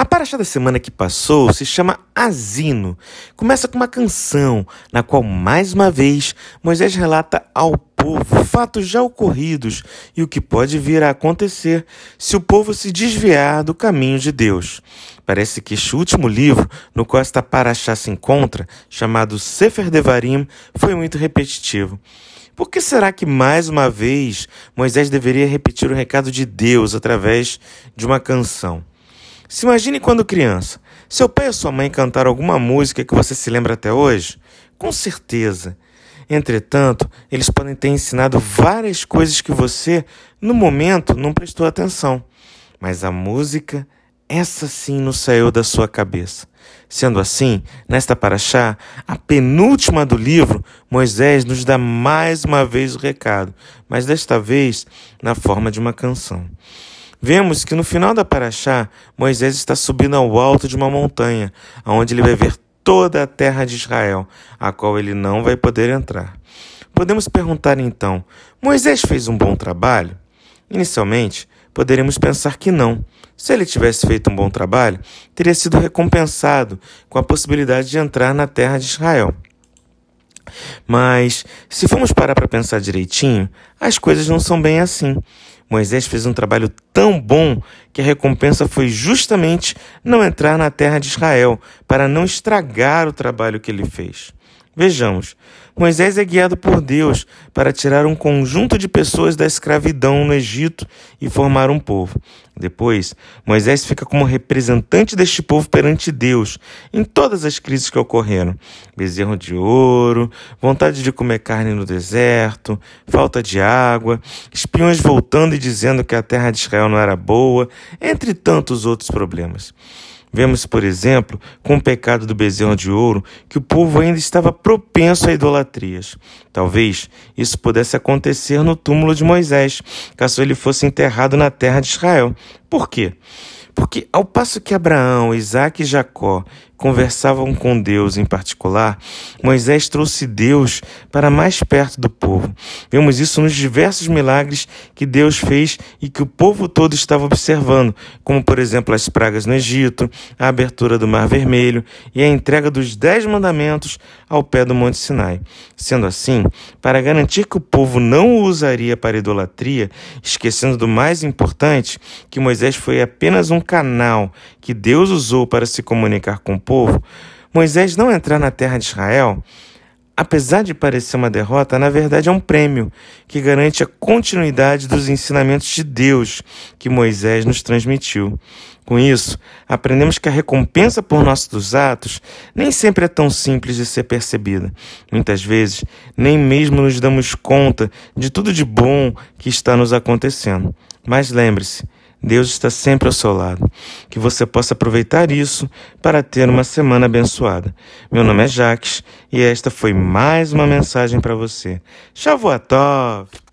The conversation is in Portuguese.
A paraxá da semana que passou se chama Asino. Começa com uma canção, na qual, mais uma vez, Moisés relata ao povo fatos já ocorridos e o que pode vir a acontecer se o povo se desviar do caminho de Deus. Parece que este último livro, no qual esta paraxá se encontra, chamado Sefer Devarim, foi muito repetitivo. Por que será que mais uma vez Moisés deveria repetir o recado de Deus através de uma canção? Se imagine quando criança, seu pai ou sua mãe cantaram alguma música que você se lembra até hoje? Com certeza. Entretanto, eles podem ter ensinado várias coisas que você, no momento, não prestou atenção. Mas a música, essa sim não saiu da sua cabeça. Sendo assim, nesta paraxá, a penúltima do livro, Moisés nos dá mais uma vez o recado, mas desta vez na forma de uma canção. Vemos que no final da Paraxá, Moisés está subindo ao alto de uma montanha, onde ele vai ver toda a terra de Israel, a qual ele não vai poder entrar. Podemos perguntar então: Moisés fez um bom trabalho? Inicialmente, poderíamos pensar que não. Se ele tivesse feito um bom trabalho, teria sido recompensado com a possibilidade de entrar na terra de Israel. Mas, se formos parar para pensar direitinho, as coisas não são bem assim. Moisés fez um trabalho tão bom que a recompensa foi justamente não entrar na terra de Israel, para não estragar o trabalho que ele fez. Vejamos, Moisés é guiado por Deus para tirar um conjunto de pessoas da escravidão no Egito e formar um povo. Depois, Moisés fica como representante deste povo perante Deus em todas as crises que ocorreram: bezerro de ouro, vontade de comer carne no deserto, falta de água, espiões voltando e dizendo que a terra de Israel não era boa, entre tantos outros problemas. Vemos, por exemplo, com o pecado do bezerro de ouro, que o povo ainda estava propenso a idolatrias. Talvez isso pudesse acontecer no túmulo de Moisés, caso ele fosse enterrado na terra de Israel. Por quê? Porque ao passo que Abraão, Isaac e Jacó conversavam com Deus em particular, Moisés trouxe Deus para mais perto do povo. Vemos isso nos diversos milagres que Deus fez e que o povo todo estava observando, como por exemplo as pragas no Egito, a abertura do Mar Vermelho e a entrega dos Dez Mandamentos ao pé do Monte Sinai. Sendo assim, para garantir que o povo não o usaria para idolatria, esquecendo do mais importante, que Moisés foi apenas um canal que Deus usou para se comunicar com o povo, Moisés não entrar na terra de Israel, apesar de parecer uma derrota, na verdade é um prêmio que garante a continuidade dos ensinamentos de Deus que Moisés nos transmitiu. Com isso, aprendemos que a recompensa por nossos atos nem sempre é tão simples de ser percebida. Muitas vezes, nem mesmo nos damos conta de tudo de bom que está nos acontecendo. Mas lembre-se, Deus está sempre ao seu lado. Que você possa aproveitar isso para ter uma semana abençoada. Meu nome é Jaques e esta foi mais uma mensagem para você. Shavuot Tov!